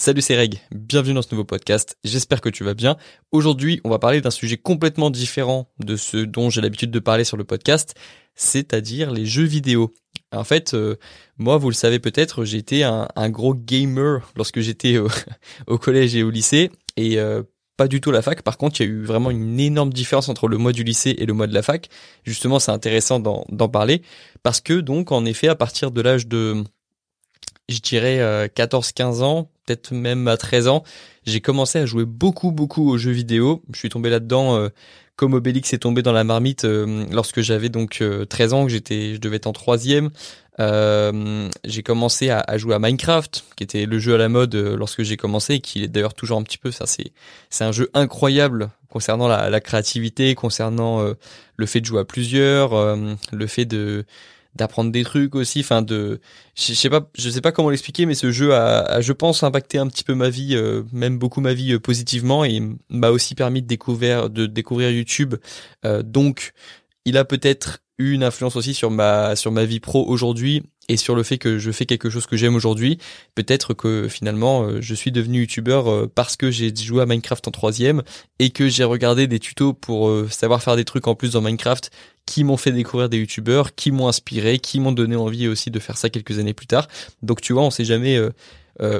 Salut c'est Reg, bienvenue dans ce nouveau podcast, j'espère que tu vas bien. Aujourd'hui on va parler d'un sujet complètement différent de ce dont j'ai l'habitude de parler sur le podcast, c'est-à-dire les jeux vidéo. En fait, euh, moi vous le savez peut-être, j'étais un, un, gros gamer lorsque j'étais au, collège et au lycée, et euh, pas du tout la fac. Par contre, il y a eu vraiment une énorme différence entre le mois du lycée et le mois de la fac. Justement, c'est intéressant d'en parler parce que donc, en effet, à partir de l'âge de, je dirais, 14-15 euh, ans, peut-être même à 13 ans, j'ai commencé à jouer beaucoup, beaucoup aux jeux vidéo. Je suis tombé là-dedans euh, comme Obélix est tombé dans la marmite euh, lorsque j'avais donc 13 ans, que j'étais, je devais être en troisième. Euh, j'ai commencé à, à, jouer à Minecraft, qui était le jeu à la mode euh, lorsque j'ai commencé, et qui est d'ailleurs toujours un petit peu. Ça, c'est c'est un jeu incroyable concernant la, la créativité, concernant euh, le fait de jouer à plusieurs, le fait de d'apprendre des trucs aussi enfin de je sais pas je sais pas comment l'expliquer mais ce jeu a, je pense impacté un petit peu ma vie même beaucoup ma vie positivement et m'a aussi permis de découvrir de découvrir YouTube. Donc il a peut-être une influence aussi sur ma sur ma vie pro aujourd'hui et sur le fait que je fais quelque chose que j'aime aujourd'hui. Peut-être que finalement euh, je suis devenu youtubeur euh, parce que j'ai joué à Minecraft en troisième et que j'ai regardé des tutos pour euh, savoir faire des trucs en plus dans Minecraft qui m'ont fait découvrir des youtubeurs, qui m'ont inspiré, qui m'ont donné envie aussi de faire ça quelques années plus tard. Donc tu vois, on sait jamais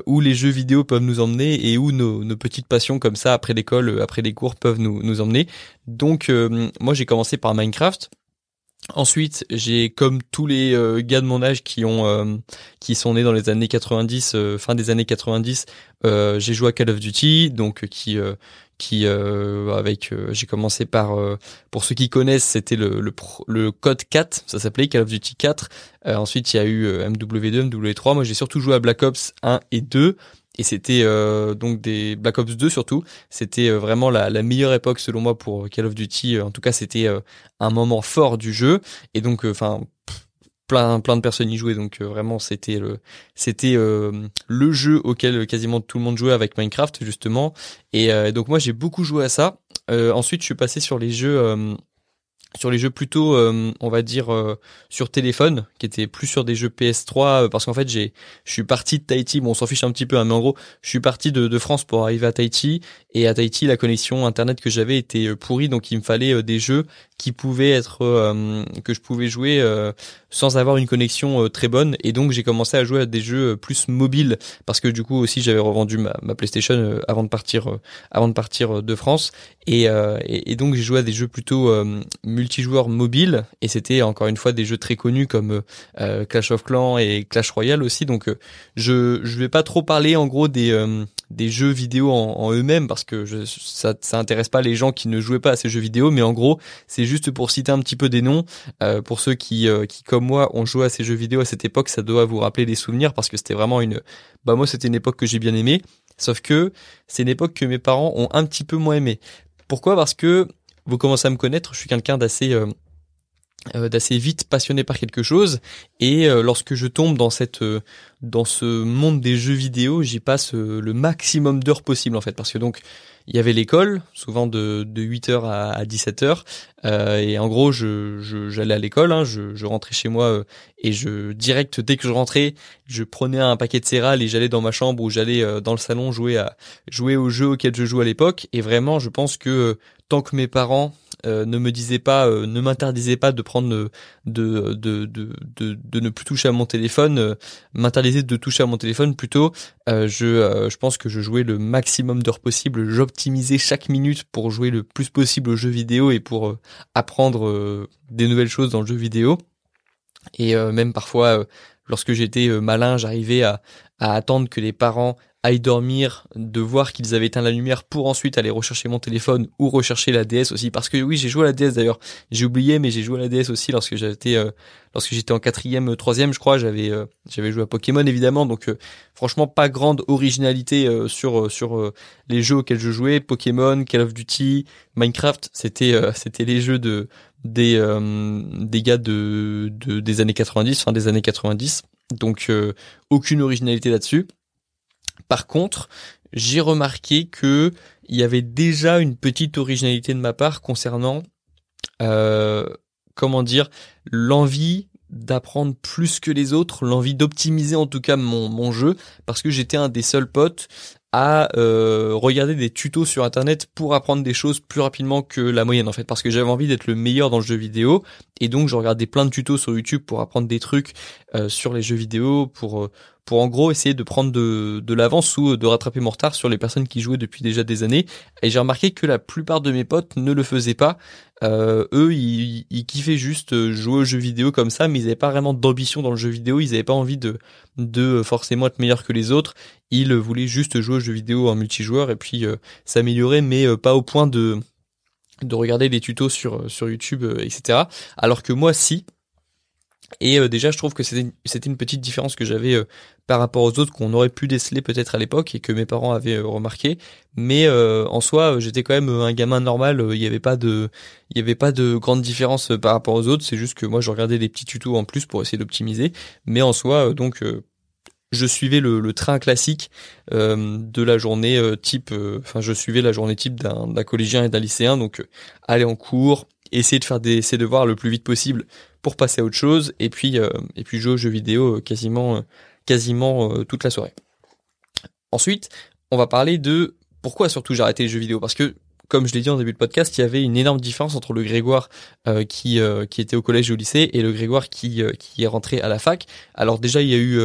où les jeux vidéo peuvent nous emmener et où nos, petites passions comme ça après l'école, après les cours peuvent nous emmener. Donc moi j'ai commencé par Minecraft Ensuite, j'ai comme tous les euh, gars de mon âge qui ont euh, qui sont nés dans les années 90, euh, fin des années 90, j'ai joué à Call of Duty, donc qui qui avec j'ai commencé par pour ceux qui connaissent, c'était le, le le code 4, ça s'appelait Call of Duty 4. ensuite, il y a eu MW2, MW3. Moi, j'ai surtout joué à Black Ops 1 et 2 et c'était euh, donc des Black Ops 2 surtout. C'était euh, vraiment la, meilleure époque selon moi pour Call of Duty. En tout cas, c'était euh, un moment fort du jeu. Et donc, enfin, plein plein de personnes y jouaient. Donc vraiment, c'était le c'était le jeu auquel quasiment tout le monde jouait avec Minecraft justement. Et donc moi, j'ai beaucoup joué à ça. ensuite, je suis passé sur les jeux sur les jeux plutôt euh, on va dire euh, sur téléphone qui étaient plus sur des jeux PS3 euh, parce qu'en fait j'ai je suis parti de Tahiti bon on s'en fiche un petit peu hein, mais en gros je suis parti de, France pour arriver à Tahiti et à Tahiti la connexion internet que j'avais était pourrie donc il me fallait des jeux qui pouvaient être que je pouvais jouer sans avoir une connexion très bonne et donc j'ai commencé à jouer à des jeux plus mobiles parce que du coup aussi j'avais revendu ma, PlayStation avant de partir avant de partir de France et donc j'ai joué à des jeux plutôt multijoueur mobile et c'était encore une fois des jeux très connus comme euh, Clash of Clans et Clash Royale aussi. Donc euh, je je vais pas trop parler en gros des euh, jeux vidéo en, eux-mêmes parce que ça ça intéresse pas les gens qui ne jouaient pas à ces jeux vidéo mais en gros c'est juste pour citer un petit peu des noms. Pour ceux qui qui comme moi ont joué à ces jeux vidéo à cette époque ça doit vous rappeler des souvenirs parce que c'était vraiment une bah moi c'était une époque que j'ai bien aimé sauf que c'est une époque que mes parents ont un petit peu moins aimé pourquoi? Parce que vous commencez à me connaître, je suis quelqu'un d'assez euh, euh, d'assez vite passionné par quelque chose. Et euh, lorsque je tombe dans cette dans ce monde des jeux vidéo j'y passe le maximum d'heures possible en fait. Parce que donc il y avait l'école souvent de, de 8h à, à 17h et en gros je j'allais à l'école hein, je, je, rentrais chez moi et je direct dès que je rentrais je prenais un paquet de céréales et j'allais dans ma chambre ou j'allais dans le salon jouer à jouer aux jeux auxquels je joue à l'époque. Et vraiment je pense que tant que mes parents euh, ne me disaient pas, euh, ne m'interdisaient pas de prendre de de, de, de, de, ne plus toucher à mon téléphone, euh, m'interdisaient de toucher à mon téléphone plutôt. je, je pense que je jouais le maximum d'heures possible. J'optimisais chaque minute pour jouer le plus possible aux jeux vidéo et pour apprendre des nouvelles choses dans le jeu vidéo. Et même parfois, lorsque j'étais malin, j'arrivais à attendre que les parents aille dormir, de voir qu'ils avaient éteint la lumière pour ensuite aller rechercher mon téléphone ou rechercher la DS aussi. Parce que oui, j'ai joué à la DS d'ailleurs. J'ai oublié, mais j'ai joué à la DS aussi lorsque j'étais euh, lorsque j'étais en quatrième, troisième, je crois. J'avais euh, j'avais joué à Pokémon évidemment. Donc euh, franchement, pas grande originalité sur sur les jeux auxquels je jouais. Pokémon, Call of Duty, Minecraft, c'était c'était les jeux de des des gars de, de des années 90, fin des années 90. Donc aucune originalité là-dessus. Par contre, j'ai remarqué que il y avait déjà une petite originalité de ma part concernant, euh, comment dire, l'envie d'apprendre plus que les autres, l'envie d'optimiser en tout cas mon, mon jeu, parce que j'étais un des seuls potes à euh, regarder des tutos sur internet pour apprendre des choses plus rapidement que la moyenne en fait parce que j'avais envie d'être le meilleur dans le jeu vidéo et donc je regardais plein de tutos sur YouTube pour apprendre des trucs euh, sur les jeux vidéo pour euh, pour en gros essayer de prendre de, de l'avance ou de rattraper mon retard sur les personnes qui jouaient depuis déjà des années. Et j'ai remarqué que la plupart de mes potes ne le faisaient pas. Euh, eux, ils, ils, kiffaient juste euh, jouer aux jeux vidéo comme ça, mais ils n'avaient pas vraiment d'ambition dans le jeu vidéo. Ils n'avaient pas envie de, de forcément être meilleurs que les autres. Ils voulaient juste jouer aux jeux vidéo en multijoueur et puis euh, s'améliorer, mais pas au point de de regarder des tutos sur sur YouTube, etc. Alors que moi, si, et euh, déjà, je trouve que c'était une petite différence que j'avais euh, par rapport aux autres qu'on aurait pu déceler peut-être à l'époque et que mes parents avaient euh, remarqué. Mais en soi, j'étais quand même un gamin normal. Il n'y avait pas de, il y avait pas de grande différence par rapport aux autres. C'est juste que moi, je regardais des petits tutos en plus pour essayer d'optimiser. Mais en soi, donc, je suivais le, le train classique de la journée type. Enfin, je suivais la journée type d'un collégien et d'un lycéen. Donc, aller en cours, essayer de faire des, ses devoirs le plus vite possible pour passer à autre chose et puis euh, et puis jouer aux jeux vidéo euh, quasiment euh, quasiment toute la soirée. Ensuite, on va parler de pourquoi surtout j'ai arrêté les jeux vidéo parce que comme je l'ai dit en début de podcast, il y avait une énorme différence entre le Grégoire qui qui était au collège et au lycée et le Grégoire qui qui est rentré à la fac. Alors déjà il y a eu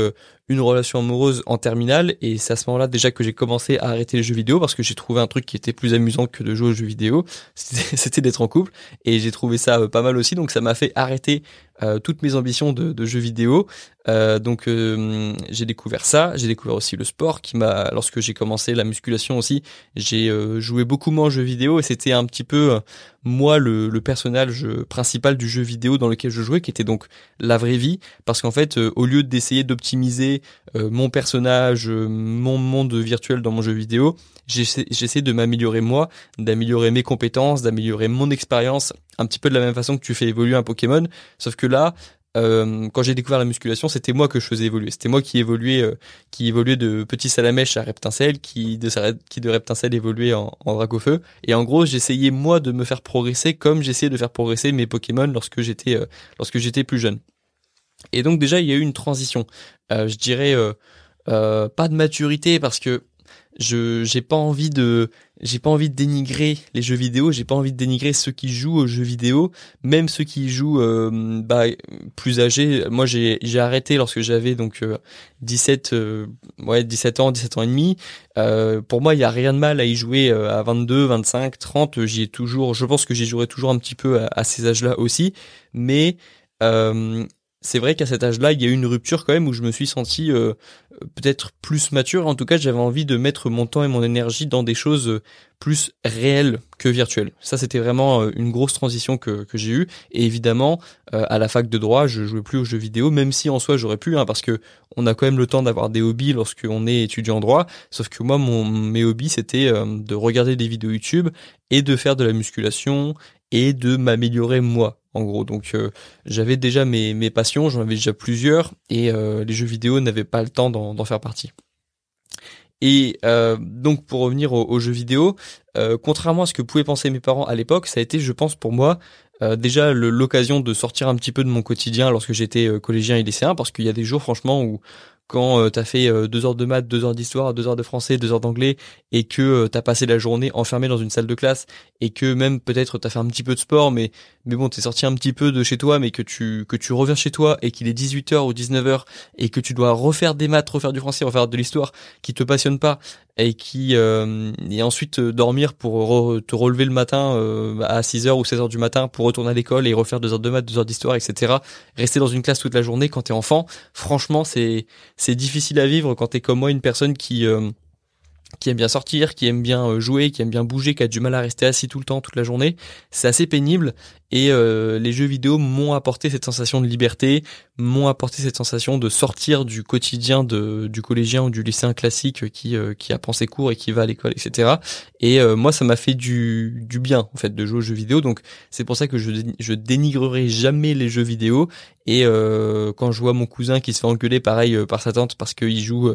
une relation amoureuse en terminale. Et c'est à ce moment-là déjà que j'ai commencé à arrêter les jeux vidéo parce que j'ai trouvé un truc qui était plus amusant que de jouer aux jeux vidéo, c'était d'être en couple. Et j'ai trouvé ça euh, pas mal aussi. Donc ça m'a fait arrêter euh, toutes mes ambitions de, jeux vidéo. Euh, donc j'ai découvert ça, j'ai découvert aussi le sport qui m'a lorsque j'ai commencé la musculation aussi, j'ai joué beaucoup moins aux jeux vidéo. Et c'était un petit peu moi le, le, personnage principal du jeu vidéo dans lequel je jouais qui était donc la vraie vie parce qu'en fait au lieu d'essayer d'optimiser euh, mon personnage, euh, mon monde virtuel dans mon jeu vidéo. J'essaie de m'améliorer moi, d'améliorer mes compétences, d'améliorer mon expérience, un petit peu de la même façon que tu fais évoluer un Pokémon. Sauf que là, euh, quand j'ai découvert la musculation, c'était moi que je faisais évoluer. C'était moi qui évoluais, qui évoluait de petit salamèche à reptincelle, qui de qui reptincelle évoluait en, en dracofeu. Et en gros, j'essayais moi de me faire progresser comme j'essayais de faire progresser mes Pokémon lorsque j'étais lorsque j'étais plus jeune. Et donc déjà, il y a eu une transition. Euh, je dirais euh, euh, pas de maturité parce que je j'ai pas envie de j'ai pas envie de dénigrer les jeux vidéo j'ai pas envie de dénigrer ceux qui jouent aux jeux vidéo. Même ceux qui jouent bah, plus âgés moi j'ai j'ai arrêté lorsque j'avais donc 17 ouais 17 ans 17 ans et demi. Pour moi il y a rien de mal à y jouer à 22 25 30 j'y ai toujours je pense que j'y jouerai toujours un petit peu à, à ces âges là aussi. Mais c'est vrai qu'à cet âge-là, il y a eu une rupture quand même où je me suis senti euh, peut-être plus mature. En tout cas, j'avais envie de mettre mon temps et mon énergie dans des choses euh, plus réelles que virtuelles. Ça, c'était vraiment euh, une grosse transition que, que j'ai eue. Et évidemment, à la fac de droit, je jouais plus aux jeux vidéo, même si en soi j'aurais pu, hein, parce que on a quand même le temps d'avoir des hobbies lorsqu'on est étudiant droit. Sauf que moi, mon, mes hobbies, c'était de regarder des vidéos YouTube et de faire de la musculation et de m'améliorer moi en gros. Donc euh, j'avais déjà mes, mes passions, j'en avais déjà plusieurs, et euh, les jeux vidéo n'avaient pas le temps d'en faire partie. Et euh, donc pour revenir aux, jeux vidéo, contrairement à ce que pouvaient penser mes parents à l'époque, ça a été, je pense, pour moi déjà l'occasion de sortir un petit peu de mon quotidien lorsque j'étais collégien et lycéen, parce qu'il y a des jours franchement où quand euh, t'as fait euh, deux heures de maths, deux heures d'histoire, deux heures de français, deux heures d'anglais, et que euh, t'as passé la journée enfermé dans une salle de classe, et que même peut-être t'as fait un petit peu de sport, mais mais bon, t'es sorti un petit peu de chez toi, mais que tu que tu reviens chez toi et qu'il est 18h ou 19h et que tu dois refaire des maths, refaire du français, refaire de l'histoire qui te passionne pas et qui et ensuite dormir pour te relever le matin à 6h ou 16h du matin pour retourner à l'école et refaire deux heures de maths, deux heures d'histoire, etc. Rester dans une classe toute la journée quand t'es enfant, franchement, c'est c'est difficile à vivre quand t'es comme moi une personne qui euh, qui aime bien sortir, qui aime bien euh, jouer, qui aime bien bouger, qui a du mal à rester assis tout le temps, toute la journée. C'est assez pénible et euh, les jeux vidéo m'ont apporté cette sensation de liberté, m'ont apporté cette sensation de sortir du quotidien de, du collégien ou du lycéen classique qui, euh, qui apprend ses cours et qui va à l'école, etc. Et moi, ça m'a fait du, du bien en fait de jouer aux jeux vidéo. Donc c'est pour ça que je, je dénigrerai jamais les jeux vidéo. Et quand je vois mon cousin qui se fait engueuler pareil par sa tante parce qu'il joue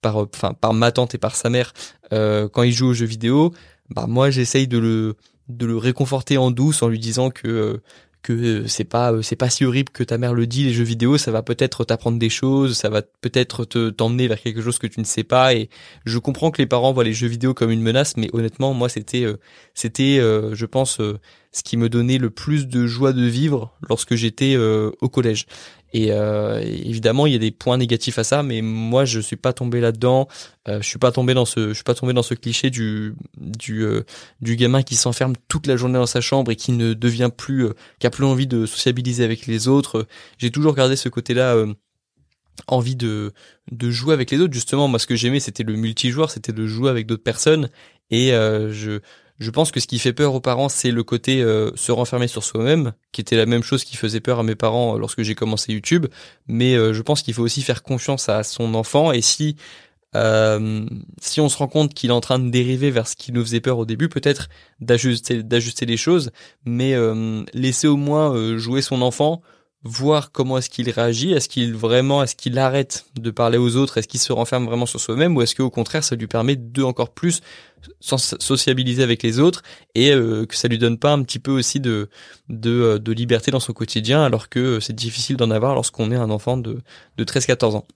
par enfin par ma tante et par sa mère euh, quand il joue aux jeux vidéo, bah moi j'essaye de le de le réconforter en douce en lui disant que que c'est pas c'est pas si horrible que ta mère le dit les jeux vidéo ça va peut-être t'apprendre des choses ça va peut-être te t'emmener vers quelque chose que tu ne sais pas. Et je comprends que les parents voient les jeux vidéo comme une menace mais honnêtement moi c'était c'était je pense ce qui me donnait le plus de joie de vivre lorsque j'étais au collège et euh, évidemment, il y a des points négatifs à ça, mais moi, je suis pas tombé là-dedans. Euh, je suis pas tombé dans ce, je suis pas tombé dans ce cliché du du euh, du gamin qui s'enferme toute la journée dans sa chambre et qui ne devient plus, qui a plus envie de sociabiliser avec les autres. J'ai toujours gardé ce côté-là envie de de jouer avec les autres justement moi ce que j'aimais c'était le multijoueur c'était de jouer avec d'autres personnes et je je pense que ce qui fait peur aux parents, c'est le côté euh, se renfermer sur soi-même, qui était la même chose qui faisait peur à mes parents euh, lorsque j'ai commencé YouTube. Mais euh, je pense qu'il faut aussi faire confiance à son enfant. Et si si on se rend compte qu'il est en train de dériver vers ce qui nous faisait peur au début, peut-être d'ajuster d'ajuster les choses, mais laisser au moins jouer son enfant voir comment est-ce qu'il réagit, est-ce qu'il vraiment, est-ce qu'il arrête de parler aux autres, est-ce qu'il se renferme vraiment sur soi-même, ou est-ce qu'au contraire ça lui permet de encore plus sociabiliser avec les autres et euh, que ça lui donne pas un petit peu aussi de de, euh, de liberté dans son quotidien, alors que euh, c'est difficile d'en avoir lorsqu'on est un enfant de de 13-14 ans?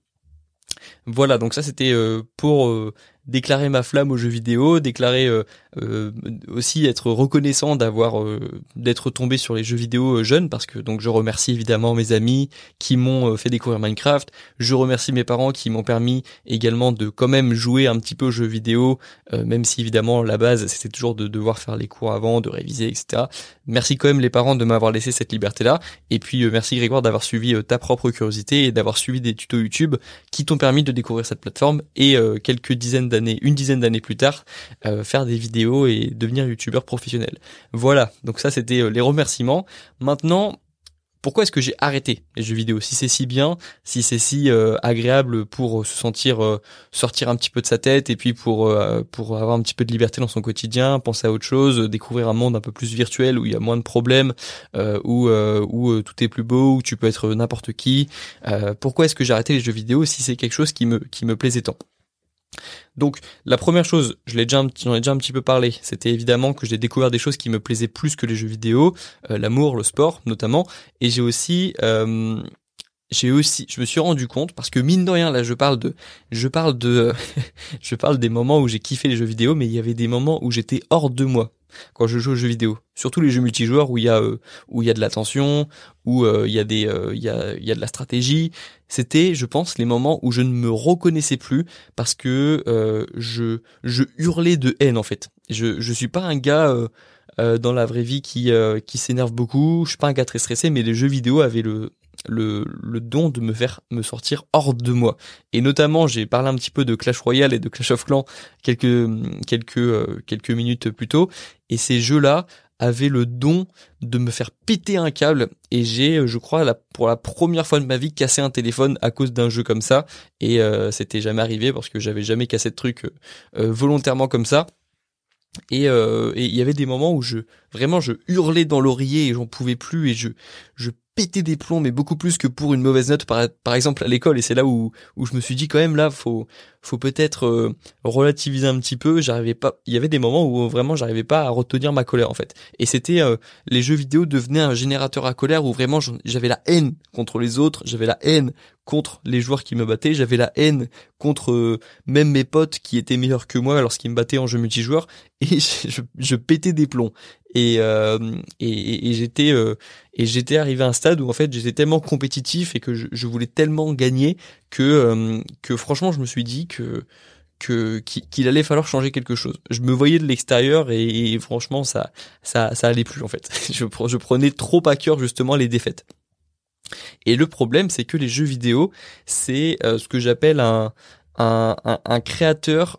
Voilà, donc ça c'était pour déclarer ma flamme aux jeux vidéo, déclarer euh, euh, aussi être reconnaissant d'avoir euh, d'être tombé sur les jeux vidéo jeunes parce que donc je remercie évidemment mes amis qui m'ont fait découvrir Minecraft, je remercie mes parents qui m'ont permis également de quand même jouer un petit peu aux jeux vidéo même si évidemment la base c'était toujours de devoir faire les cours avant, de réviser etc. Merci quand même les parents de m'avoir laissé cette liberté là et puis merci Grégoire d'avoir suivi ta propre curiosité et d'avoir suivi des tutos YouTube qui t'ont permis de découvrir cette plateforme et quelques dizaines d'années, une dizaine d'années plus tard, euh, faire des vidéos et devenir youtubeur professionnel. Voilà, donc ça c'était euh, les remerciements. Maintenant, pourquoi est-ce que j'ai arrêté les jeux vidéo? Si c'est si bien, si c'est si euh, agréable pour se sentir sortir un petit peu de sa tête et puis pour pour avoir un petit peu de liberté dans son quotidien, penser à autre chose, découvrir un monde un peu plus virtuel où il y a moins de problèmes, où où tout est plus beau, où tu peux être n'importe qui. pourquoi est-ce que j'ai arrêté les jeux vidéo si c'est quelque chose qui me qui me plaisait tant? Donc la première chose, je l'ai déjà, j'en ai déjà un petit peu parlé, c'était évidemment que j'ai découvert des choses qui me plaisaient plus que les jeux vidéo, euh, l'amour, le sport notamment, et j'ai aussi, euh, j'ai aussi, je me suis rendu compte parce que mine de rien, là, je parle de, je parle de, je parle des moments où j'ai kiffé les jeux vidéo, mais il y avait des moments où j'étais hors de moi quand je joue aux jeux vidéo. Surtout les jeux multijoueurs où il y a euh, où il y a de l'attention, où euh, il y a des euh, il y a il y a de la stratégie. C'était, je pense, les moments où je ne me reconnaissais plus parce que je je hurlais de haine en fait. Je je suis pas un gars dans la vraie vie qui qui s'énerve beaucoup. Je suis pas un gars très stressé, mais les jeux vidéo avaient le le, le don de me faire me sortir hors de moi. Et notamment, j'ai parlé un petit peu de Clash Royale et de Clash of Clans quelques quelques euh, quelques minutes plus tôt. Et ces jeux-là avaient le don de me faire péter un câble. Et j'ai, euh, je crois, pour la première fois de ma vie, cassé un téléphone à cause d'un jeu comme ça. Et euh, c'était jamais arrivé parce que j'avais jamais cassé de truc volontairement comme ça. Et il y avait des moments où je vraiment je hurlais dans l'oreiller et j'en pouvais plus et je je péter des plombs, mais beaucoup plus que pour une mauvaise note, par, exemple à l'école. Et c'est là où, où je me suis dit quand même là, faut, faut peut-être euh, relativiser un petit peu. J'arrivais pas. Il y avait des moments où vraiment j'arrivais pas à retenir ma colère en fait. Et c'était euh, les jeux vidéo devenaient un générateur à colère où vraiment j'avais la haine contre les autres, j'avais la haine contre les joueurs qui me battaient, j'avais la haine contre euh, même mes potes qui étaient meilleurs que moi lorsqu'ils me battaient en jeu multijoueur et je pétais des plombs. Et, et, et j'étais et j'étais arrivé à un stade où en fait j'étais tellement compétitif et que je, je voulais tellement gagner que que franchement je me suis dit que que qu'il allait falloir changer quelque chose. Je me voyais de l'extérieur et, franchement ça ça ça allait plus en fait. Je, je prenais trop à cœur justement les défaites. Et le problème c'est que les jeux vidéo c'est euh, ce que j'appelle un un, créateur,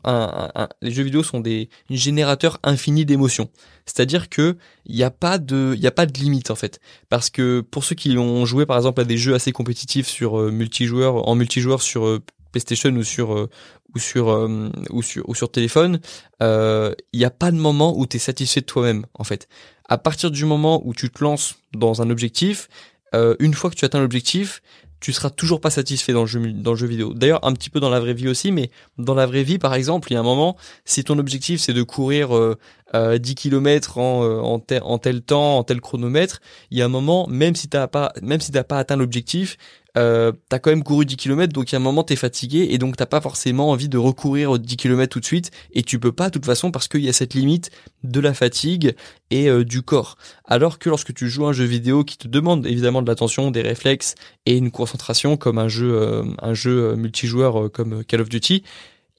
les jeux vidéo sont des générateurs infinis d'émotions. C'est-à-dire que il n'y a pas de, limite en fait. Parce que pour ceux qui ont joué par exemple à des jeux assez compétitifs sur euh, multijoueur, en multijoueur sur euh, PlayStation ou sur euh, ou sur ou sur téléphone, il n'y a pas de moment où tu es satisfait de toi-même en fait. À partir du moment où tu te lances dans un objectif, une fois que tu atteins l'objectif, tu seras toujours pas satisfait dans le jeu vidéo. D'ailleurs, un petit peu dans la vraie vie aussi, mais dans la vraie vie, par exemple, il y a un moment, si ton objectif c'est de courir euh, 10 km en, euh, en, en, tel temps, en tel chronomètre, il y a un moment, même si t'as pas, même si t'as pas atteint l'objectif, euh, t'as quand même couru 10 km, donc il y a un moment t'es fatigué et donc t'as pas forcément envie de recourir 10 km tout de suite et tu peux pas de toute façon parce qu'il y a cette limite de la fatigue et euh, du corps. Alors que lorsque tu joues un jeu vidéo qui te demande évidemment de l'attention, des réflexes et une concentration comme un jeu, euh, un jeu multijoueur comme Call of Duty,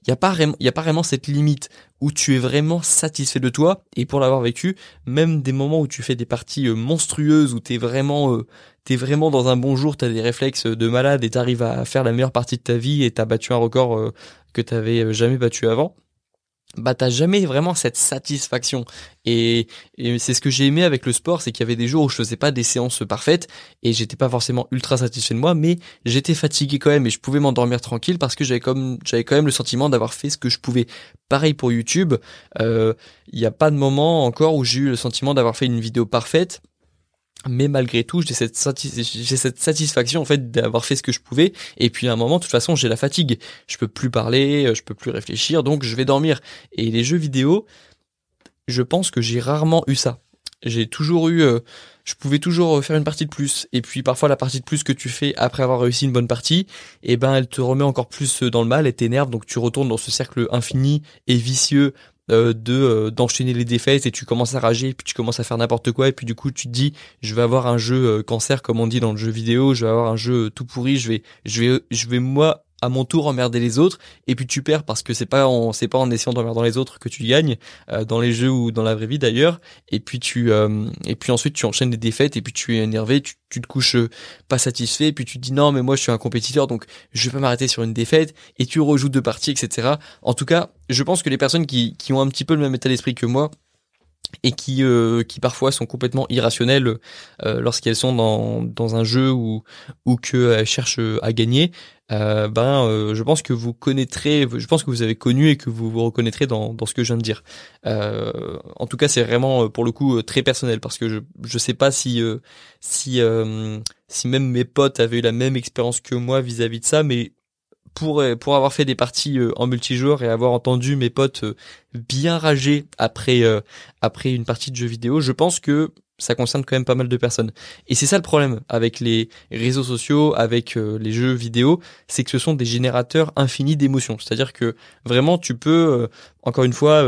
il n'y a, pas a pas vraiment cette limite où tu es vraiment satisfait de toi. Et pour l'avoir vécu, même des moments où tu fais des parties euh, monstrueuses, où tu es vraiment, euh, t'es vraiment dans un bon jour, tu as des réflexes de malade et tu arrives à faire la meilleure partie de ta vie et tu as battu un record euh, que tu n'avais jamais battu avant bah t'as jamais vraiment cette satisfaction. Et, c'est ce que j'ai aimé avec le sport c'est qu'il y avait des jours où je faisais pas des séances parfaites et j'étais pas forcément ultra satisfait de moi mais j'étais fatigué quand même et je pouvais m'endormir tranquille parce que j'avais comme j'avais quand même le sentiment d'avoir fait ce que je pouvais. Pareil pour YouTube euh, il n'y a pas de moment encore où j'ai eu le sentiment d'avoir fait une vidéo parfaite mais malgré tout j'ai cette satisfaction en fait d'avoir fait ce que je pouvais. Et puis à un moment de toute façon j'ai la fatigue. Je peux plus parler euh, je peux plus réfléchir donc je vais dormir. Et les jeux vidéo je pense que j'ai rarement eu ça. J'ai toujours eu euh, je pouvais toujours euh, faire une partie de plus. Et puis parfois la partie de plus que tu fais après avoir réussi une bonne partie et eh ben elle te remet encore plus dans le mal et t'énerve. Donc tu retournes dans ce cercle infini et vicieux euh, de euh, d'enchaîner les défaites et tu commences à rager et puis tu commences à faire n'importe quoi et puis du coup tu te dis je vais avoir un jeu euh, cancer comme on dit dans le jeu vidéo je vais avoir un jeu tout pourri je vais je vais je vais moi à mon tour emmerder les autres. Et puis tu perds parce que c'est pas en c'est pas en essayant d'emmerder les autres que tu gagnes euh, dans les jeux ou dans la vraie vie d'ailleurs. Et puis tu euh, et puis ensuite tu enchaînes des défaites et puis tu es énervé tu, tu te couches euh, pas satisfait et puis tu te dis non mais moi je suis un compétiteur donc je vais pas m'arrêter sur une défaite. Et tu rejoues deux parties etc en tout cas je pense que les personnes qui qui ont un petit peu le même état d'esprit que moi et qui euh, qui parfois sont complètement irrationnelles euh, lorsqu'elles sont dans dans un jeu ou ou qu'elles cherchent à gagner. Euh, ben euh, je pense que vous connaîtrez je pense que vous avez connu et que vous vous reconnaîtrez dans dans ce que je viens de dire. En tout cas c'est vraiment pour le coup très personnel parce que je je sais pas si si si même mes potes avaient eu la même expérience que moi vis-à-vis -vis de ça mais pour euh, pour avoir fait des parties euh, en multijoueur et avoir entendu mes potes euh, bien rager après après une partie de jeu vidéo, je pense que ça concerne quand même pas mal de personnes. Et c'est ça le problème avec les réseaux sociaux, avec les jeux vidéo, c'est que ce sont des générateurs infinis d'émotions. C'est-à-dire que vraiment tu peux, encore une fois,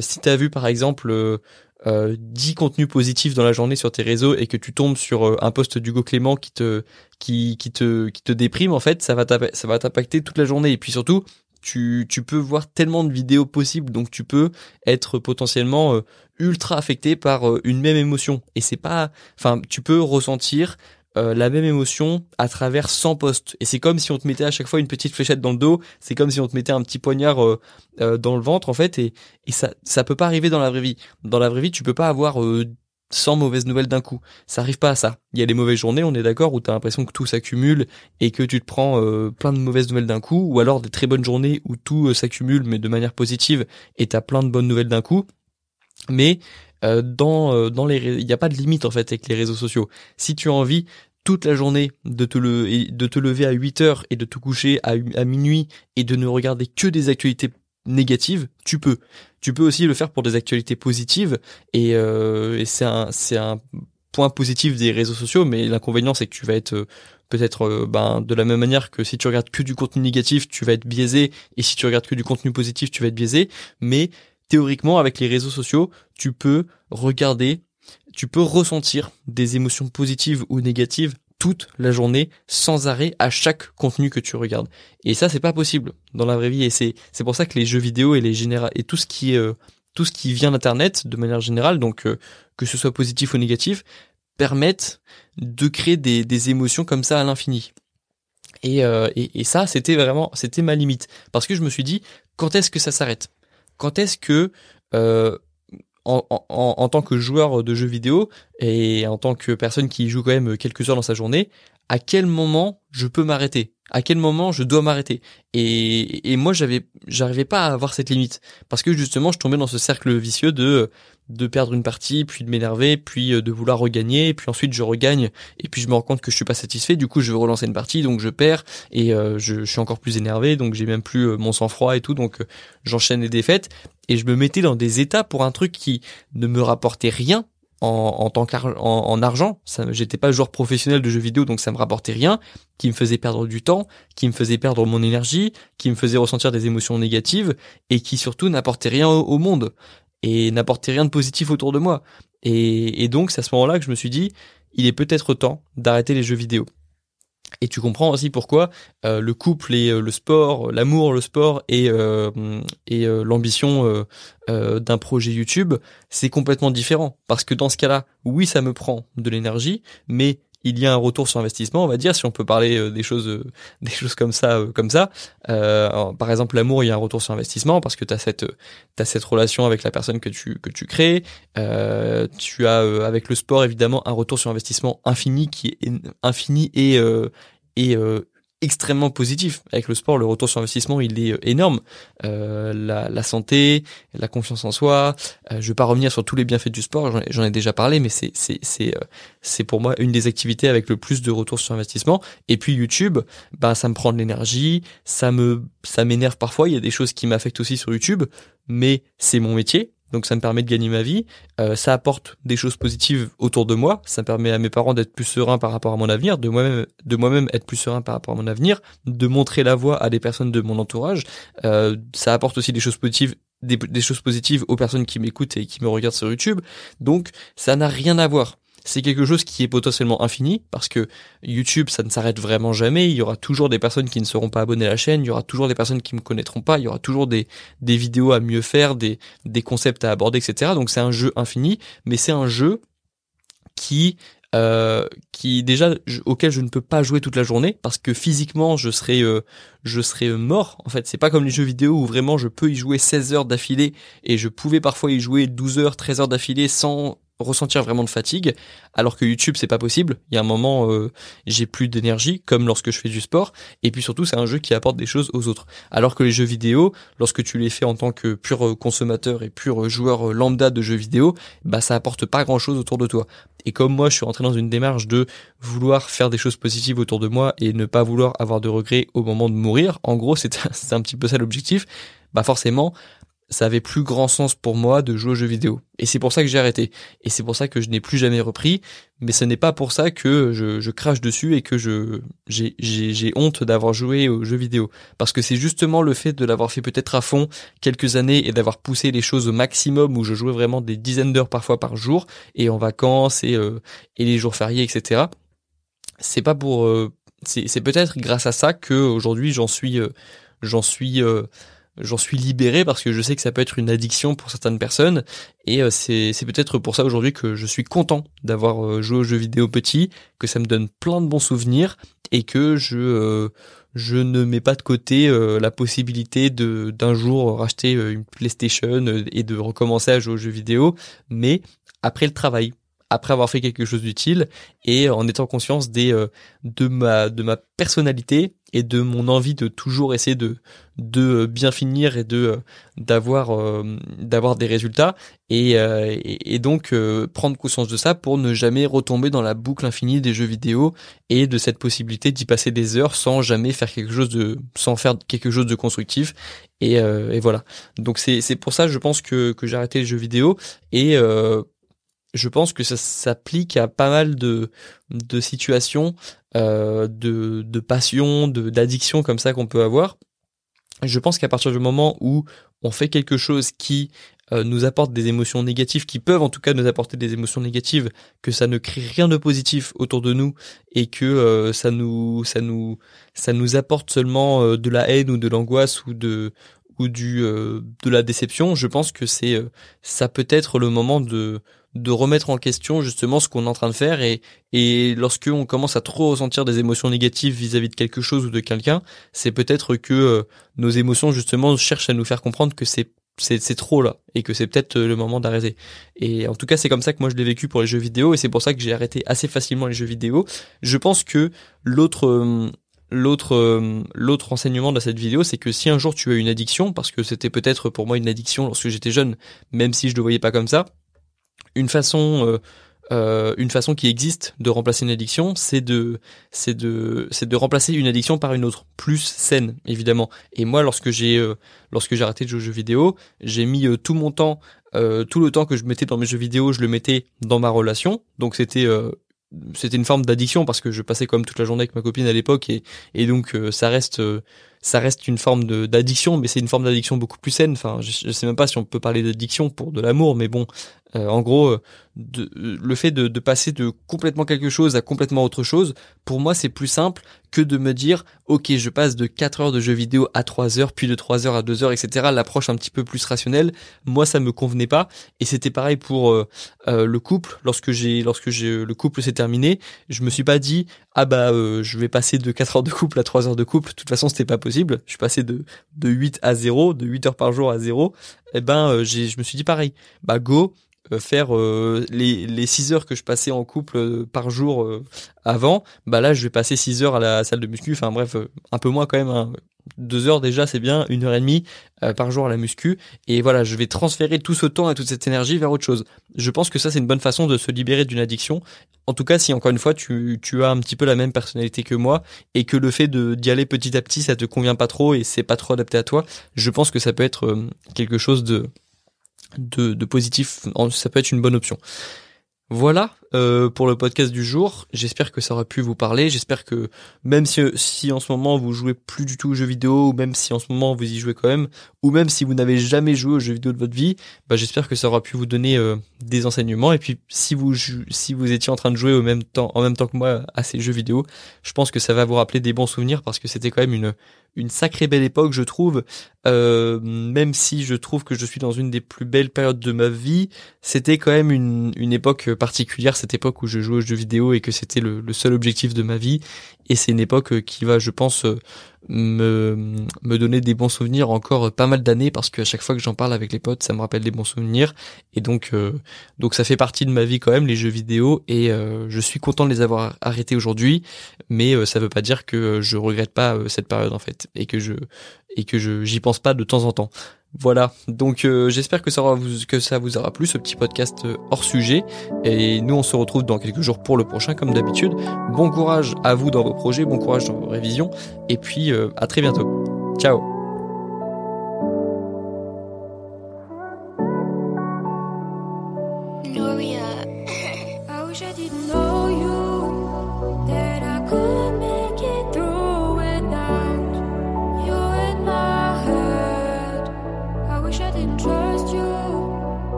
si tu as vu par exemple euh, 10 contenus positifs dans la journée sur tes réseaux et que tu tombes sur euh, un post d'Hugo Clément qui te qui, te qui te déprime en fait ça va ça va t'impacter toute la journée. Et puis surtout tu, tu peux voir tellement de vidéos possibles donc tu peux être potentiellement euh, ultra affecté par euh, une même émotion. Et c'est pas enfin tu peux ressentir euh, la même émotion à travers 100 postes. Et c'est comme si on te mettait à chaque fois une petite fléchette dans le dos, c'est comme si on te mettait un petit poignard euh, euh, dans le ventre en fait, et, et ça ça peut pas arriver dans la vraie vie. Dans la vraie vie, tu peux pas avoir 100 mauvaises nouvelles d'un coup. Ça arrive pas à ça. Il y a les mauvaises journées, on est d'accord, où tu as l'impression que tout s'accumule et que tu te prends plein de mauvaises nouvelles d'un coup, ou alors des très bonnes journées où tout s'accumule mais de manière positive et tu as plein de bonnes nouvelles d'un coup. Mais dans dans les il n'y a pas de limite en fait avec les réseaux sociaux. Si tu as envie, toute la journée de te, le, de te lever à 8 heures et de te coucher à, à minuit et de ne regarder que des actualités négatives, tu peux. Tu peux aussi le faire pour des actualités positives et, euh, et c'est un, c'est un point positif des réseaux sociaux, mais l'inconvénient c'est que tu vas être euh, peut-être euh, ben, de la même manière que si tu regardes que du contenu négatif, tu vas être biaisé et si tu regardes que du contenu positif, tu vas être biaisé. Mais théoriquement, avec les réseaux sociaux, tu peux regarder tu peux ressentir des émotions positives ou négatives toute la journée sans arrêt à chaque contenu que tu regardes. Et ça c'est pas possible dans la vraie vie et c'est c'est pour ça que les jeux vidéo et les généra et tout ce qui est euh, tout ce qui vient d'internet de manière générale donc euh, que ce soit positif ou négatif permettent de créer des, des émotions comme ça à l'infini. Et, euh, et, et ça c'était vraiment c'était ma limite parce que je me suis dit quand est-ce que ça s'arrête? Quand est-ce que en, tant que joueur de jeux vidéo et en tant que personne qui joue quand même quelques heures dans sa journée, à quel moment je peux m'arrêter? À quel moment je dois m'arrêter? Et, et moi j'avais j'arrivais pas à avoir cette limite. Parce que justement je tombais dans ce cercle vicieux de de perdre une partie, puis de m'énerver, puis euh, de vouloir regagner, puis ensuite je regagne, et puis je me rends compte que je suis pas satisfait, du coup je veux relancer une partie, donc je perds, et euh, je, suis encore plus énervé, donc j'ai même plus euh, mon sang-froid et tout, donc j'enchaîne les défaites, et je me mettais dans des états pour un truc qui ne me rapportait rien en, en tant qu'argent, en, argent. J'étais pas joueur professionnel de jeux vidéo, donc ça me rapportait rien, qui me faisait perdre du temps, qui me faisait perdre mon énergie, qui me faisait ressentir des émotions négatives et qui surtout n'apportait rien au, monde et n'apportait rien de positif autour de moi. Et, donc c'est à ce moment-là que je me suis dit, il est peut-être temps d'arrêter les jeux vidéo. Et tu comprends aussi pourquoi euh, le couple et euh, le sport, l'amour, le sport et, euh, et l'ambition d'un projet YouTube, c'est complètement différent. Parce que dans ce cas-là, oui, ça me prend de l'énergie, mais il y a un retour sur investissement, on va dire, si on peut parler euh, des choses, euh, des choses comme ça, euh, comme ça. par exemple, l'amour, il y a un retour sur investissement parce que tu as cette, t'as cette relation avec la personne que tu que tu crées. tu as avec le sport évidemment un retour sur investissement infini qui est infini et et extrêmement positif. Avec le sport, le retour sur investissement, il est euh, énorme. Euh, la, la, santé, la confiance en soi. Euh, je vais pas revenir sur tous les bienfaits du sport, j'en ai, déjà parlé, mais c'est c'est c'est euh, c'est pour moi une des activités avec le plus de retour sur investissement. Et puis YouTube, bah ça me prend de l'énergie, ça me ça m'énerve parfois. Il y a des choses qui m'affectent aussi sur YouTube, mais c'est mon métier donc ça me permet de gagner ma vie, euh, ça apporte des choses positives autour de moi, ça permet à mes parents d'être plus sereins par rapport à mon avenir, de moi-même de moi-même être plus serein par rapport à mon avenir, de montrer la voie à des personnes de mon entourage, euh, ça apporte aussi des choses positives des, des choses positives aux personnes qui m'écoutent et qui me regardent sur YouTube. Donc ça n'a rien à voir c'est quelque chose qui est potentiellement infini parce que YouTube, ça ne s'arrête vraiment jamais. Il y aura toujours des personnes qui ne seront pas abonnées à la chaîne. Il y aura toujours des personnes qui me connaîtront pas. Il y aura toujours des, des vidéos à mieux faire, des, des concepts à aborder, etc. Donc c'est un jeu infini, mais c'est un jeu qui euh, qui déjà auquel je ne peux pas jouer toute la journée parce que physiquement je serais euh, je mort en fait c'est pas comme les jeux vidéo où vraiment je peux y jouer 16 heures d'affilée et je pouvais parfois y jouer 12 heures 13 heures d'affilée sans ressentir vraiment de fatigue, alors que YouTube c'est pas possible. Il y a un moment euh, j'ai plus d'énergie, comme lorsque je fais du sport, et puis surtout c'est un jeu qui apporte des choses aux autres. Alors que les jeux vidéo, lorsque tu les fais en tant que pur euh, consommateur et pur euh, joueur lambda de jeux vidéo, bah ça apporte pas grand chose autour de toi. Et comme moi je suis rentré dans une démarche de vouloir faire des choses positives autour de moi et ne pas vouloir avoir de regrets au moment de mourir, en gros c'est un petit peu ça l'objectif. Bah forcément, ça avait plus grand sens pour moi de jouer aux jeux vidéo. Et c'est pour ça que j'ai arrêté. Et c'est pour ça que je n'ai plus jamais repris. Mais ce n'est pas pour ça que je, crache dessus et que je j'ai, honte d'avoir joué aux jeux vidéo. Parce que c'est justement le fait de l'avoir fait peut-être à fond quelques années et d'avoir poussé les choses au maximum où je jouais vraiment des dizaines d'heures parfois par jour et en vacances et, euh, les jours fériés, etc. C'est pas pour... Euh, c'est, c'est peut-être grâce à ça que aujourd'hui j'en suis... Euh, j'en suis j'en suis libéré parce que je sais que ça peut être une addiction pour certaines personnes. Et euh, c'est peut-être pour ça aujourd'hui que je suis content d'avoir euh, joué aux jeux vidéo petit, que ça me donne plein de bons souvenirs et que je euh, je ne mets pas de côté la possibilité d'un jour racheter une PlayStation et de recommencer à jouer aux jeux vidéo, mais après le travail, après avoir fait quelque chose d'utile et en étant conscience des de ma de ma personnalité et de mon envie de toujours essayer de de bien finir et de d'avoir euh, d'avoir des résultats. Et, euh, et, donc euh, prendre conscience de ça pour ne jamais retomber dans la boucle infinie des jeux vidéo et de cette possibilité d'y passer des heures sans jamais faire quelque chose de sans faire quelque chose de constructif. Et, et voilà. Donc c'est c'est pour ça je pense que que j'ai arrêté les jeux vidéo et je pense que ça s'applique à pas mal de, de situations, euh, de, de passion, de d'addiction comme ça qu'on peut avoir. Je pense qu'à partir du moment où on fait quelque chose qui euh, nous apporte des émotions négatives, qui peuvent en tout cas nous apporter des émotions négatives, que ça ne crée rien de positif autour de nous et que euh, ça nous ça nous ça nous apporte seulement de la haine ou de l'angoisse ou de ou du de la déception, je pense que c'est ça peut être le moment de de remettre en question justement ce qu'on est en train de faire et et lorsque on commence à trop ressentir des émotions négatives vis-à-vis de quelque chose ou de quelqu'un, c'est peut-être que euh, nos émotions justement cherchent à nous faire comprendre que c'est c'est trop là et que c'est peut-être euh, le moment d'arrêter. Et en tout cas, c'est comme ça que moi je l'ai vécu pour les jeux vidéo et c'est pour ça que j'ai arrêté assez facilement les jeux vidéo. Je pense que l'autre euh, l'autre l'autre enseignement de cette vidéo, c'est que si un jour tu as une addiction parce que c'était peut-être pour moi une addiction lorsque j'étais jeune, même si je le voyais pas comme ça, une façon euh, euh, une façon qui existe de remplacer une addiction, c'est de, c'est de, c'est de remplacer une addiction par une autre, plus saine évidemment. Et moi, lorsque j'ai, euh, lorsque j'ai arrêté de jouer aux jeux vidéo, j'ai mis tout mon temps, tout le temps que je mettais dans mes jeux vidéo, je le mettais dans ma relation. Donc c'était c'était une forme d'addiction parce que je passais même toute la journée avec ma copine à l'époque et, et donc ça reste ça reste une forme d'addiction, mais c'est une forme d'addiction beaucoup plus saine. Enfin, je, je, sais même pas si on peut parler d'addiction pour de l'amour, mais bon, euh, en gros, euh, de, le fait de, de, passer de complètement quelque chose à complètement autre chose, pour moi, c'est plus simple que de me dire, ok, je passe de 4 heures de jeux vidéo à 3 heures, puis de 3 heures à 2 heures, etc. L'approche un petit peu plus rationnelle, moi, ça me convenait pas. Et c'était pareil pour euh, le couple. Lorsque j'ai, lorsque j'ai le couple s'est terminé, je me suis pas dit, ah bah, je vais passer de 4 heures de couple à 3 heures de couple. De toute façon, c'était pas possible. Je suis passé de, de 8 à 0, de 8 heures par jour à 0. Et eh ben, j'ai, je me suis dit pareil. Bah, go, euh, faire euh, les, les 6 heures que je passais en couple euh, par jour avant, bah là je vais passer 6 heures à la salle de muscu, enfin bref, un peu moins quand même, hein. Deux heures déjà c'est bien, une heure et demie par jour à la muscu, et voilà, je vais transférer tout ce temps et toute cette énergie vers autre chose. Je pense que ça c'est une bonne façon de se libérer d'une addiction. En tout cas, si encore une fois tu, tu as un petit peu la même personnalité que moi, et que le fait d'y aller petit à petit ça te convient pas trop et c'est pas trop adapté à toi, je pense que ça peut être quelque chose de de, de positif, ça peut être une bonne option. Voilà euh, pour le podcast du jour. J'espère que ça aura pu vous parler. J'espère que même si, si en ce moment vous jouez plus du tout aux jeux vidéo, ou même si en ce moment vous y jouez quand même, ou même si vous n'avez jamais joué aux jeux vidéo de votre vie, bah, j'espère que ça aura pu vous donner euh, des enseignements. Et puis si vous si vous étiez en train de jouer au même temps en même temps que moi à ces jeux vidéo, je pense que ça va vous rappeler des bons souvenirs parce que c'était quand même une une sacrée belle époque, je trouve. Euh, même si je trouve que je suis dans une des plus belles périodes de ma vie, c'était quand même une, une époque particulière, cette époque où je jouais aux jeux vidéo et que c'était le, seul objectif de ma vie. Et c'est une époque qui va, je pense, me, me donner des bons souvenirs encore pas mal d'années parce qu'à chaque fois que j'en parle avec les potes, ça me rappelle des bons souvenirs. Et donc, euh, donc ça fait partie de ma vie quand même, les jeux vidéo. Et euh, je suis content de les avoir arrêtés aujourd'hui, mais euh, ça veut pas dire que je regrette pas cette période en fait et que je et que je j'y pense pas de temps en temps. Voilà, donc euh, j'espère que ça, vous, que ça vous aura plu ce petit podcast euh, hors sujet. Et nous on se retrouve dans quelques jours pour le prochain comme d'habitude. Bon courage à vous dans vos projets, bon courage dans vos révisions. Et puis euh, à très bientôt. Ciao